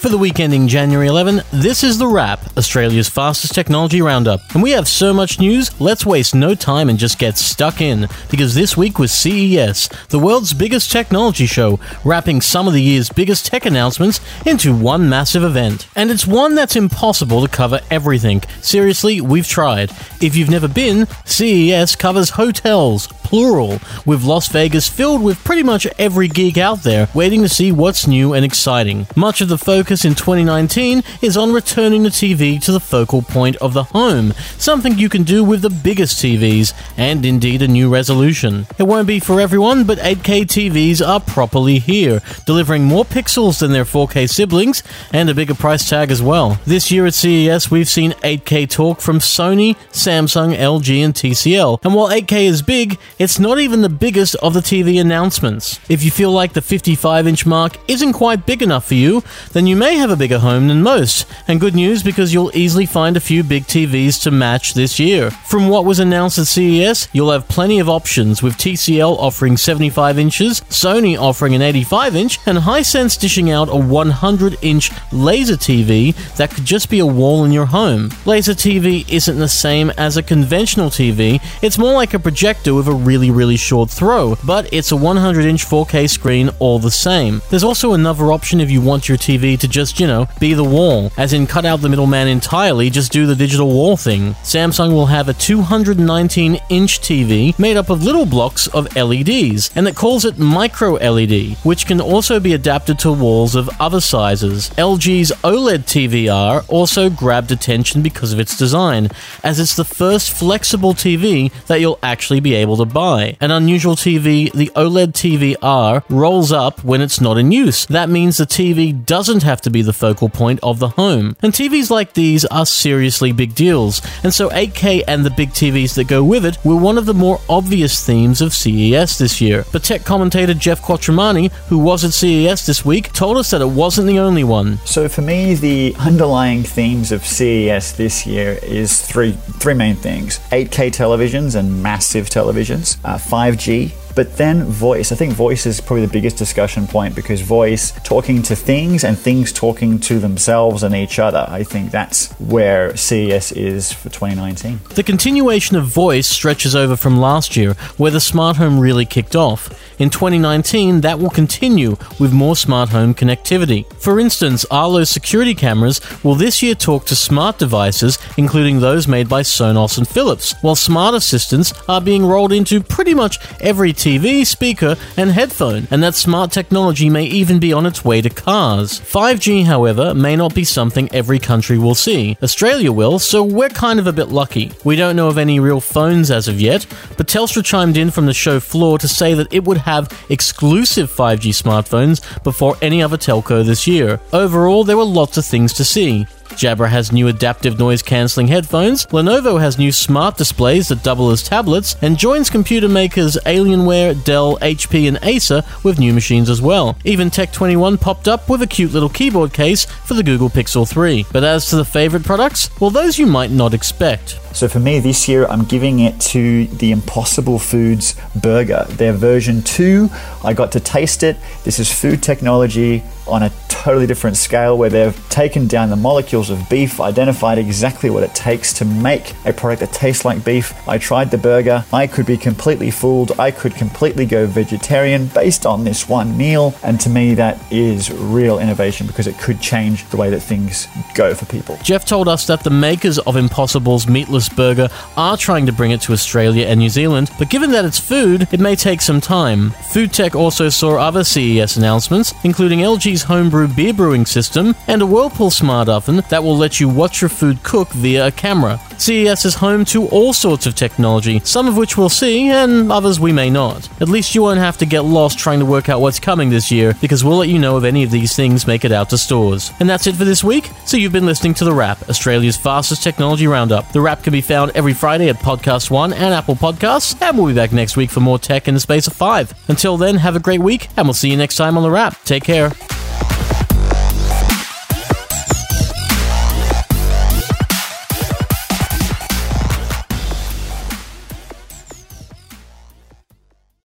For the week ending January 11, this is The Wrap, Australia's fastest technology roundup. And we have so much news, let's waste no time and just get stuck in, because this week was CES, the world's biggest technology show, wrapping some of the year's biggest tech announcements into one massive event. And it's one that's impossible to cover everything. Seriously, we've tried. If you've never been, CES covers hotels, plural, with Las Vegas filled with pretty much every geek out there waiting to see what's new and exciting. Much of the focus focus in 2019 is on returning the TV to the focal point of the home, something you can do with the biggest TVs, and indeed a new resolution. It won't be for everyone, but 8K TVs are properly here, delivering more pixels than their 4K siblings, and a bigger price tag as well. This year at CES, we've seen 8K talk from Sony, Samsung, LG, and TCL, and while 8K is big, it's not even the biggest of the TV announcements. If you feel like the 55 inch mark isn't quite big enough for you, then you may have a bigger home than most, and good news because you'll easily find a few big TVs to match this year. From what was announced at CES, you'll have plenty of options with TCL offering 75 inches, Sony offering an 85 inch, and Hisense dishing out a 100 inch laser TV that could just be a wall in your home. Laser TV isn't the same as a conventional TV, it's more like a projector with a really, really short throw, but it's a 100 inch 4K screen all the same. There's also another option if you want your TV to just, you know, be the wall, as in cut out the middleman entirely, just do the digital wall thing. Samsung will have a 219 inch TV made up of little blocks of LEDs, and it calls it micro LED, which can also be adapted to walls of other sizes. LG's OLED TVR also grabbed attention because of its design, as it's the first flexible TV that you'll actually be able to buy. An unusual TV, the OLED TVR, rolls up when it's not in use. That means the TV doesn't have to be the focal point of the home. And TVs like these are seriously big deals, and so 8K and the big TVs that go with it were one of the more obvious themes of CES this year. But tech commentator Geoff Quattromani, who was at CES this week, told us that it wasn't the only one. So for me, the underlying themes of CES this year is three three main things: 8K televisions and massive televisions, uh, 5G but then voice. I think voice is probably the biggest discussion point because voice talking to things and things talking to themselves and each other. I think that's where CES is for 2019. The continuation of voice stretches over from last year, where the smart home really kicked off. In 2019, that will continue with more smart home connectivity. For instance, Arlo's security cameras will this year talk to smart devices, including those made by Sonos and Philips, while smart assistants are being rolled into pretty much every TV, speaker, and headphone, and that smart technology may even be on its way to cars. 5G, however, may not be something every country will see. Australia will, so we're kind of a bit lucky. We don't know of any real phones as of yet, but Telstra chimed in from the show floor to say that it would have exclusive 5G smartphones before any other telco this year. Overall, there were lots of things to see. Jabra has new adaptive noise cancelling headphones, Lenovo has new smart displays that double as tablets, and joins computer makers Alienware, Dell, HP, and Acer with new machines as well. Even Tech21 popped up with a cute little keyboard case for the Google Pixel 3. But as to the favourite products, well, those you might not expect. So for me this year, I'm giving it to the Impossible Foods burger. Their version 2, I got to taste it. This is food technology on a totally different scale where they've taken down the molecules of beef, identified exactly what it takes to make a product that tastes like beef. I tried the burger. I could be completely fooled. I could completely go vegetarian based on this one meal. And to me, that is real innovation because it could change the way that things go for people. Geoff told us that the makers of Impossible's burger are trying to bring it to Australia and New Zealand, but given that it's food, it may take some time. Food Tech also saw other CES announcements, including LG's homebrew beer brewing system and a Whirlpool smart oven that will let you watch your food cook via a camera. CES is home to all sorts of technology, some of which we'll see and others we may not. At least you won't have to get lost trying to work out what's coming this year because we'll let you know if any of these things make it out to stores. And that's it for this week. So you've been listening to The Wrap, Australia's fastest technology roundup. The Wrap can be found every Friday at Podcast One and Apple Podcasts, and we'll be back next week for more tech in the space of five. Until then, have a great week, and we'll see you next time on The Wrap. Take care.